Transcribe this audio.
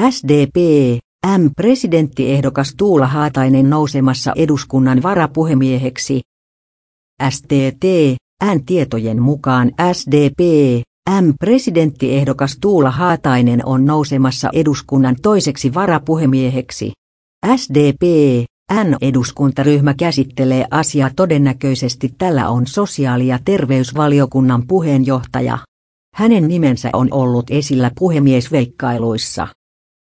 SDP, M. Presidenttiehdokas Tuula Haatainen nousemassa eduskunnan varapuhemieheksi. STT, N tietojen mukaan SDP, M. Presidenttiehdokas Tuula Haatainen on nousemassa eduskunnan toiseksi varapuhemieheksi. SDP, N eduskuntaryhmä käsittelee asiaa todennäköisesti tällä on sosiaali- ja terveysvaliokunnan puheenjohtaja. Hänen nimensä on ollut esillä puhemiesveikkailuissa.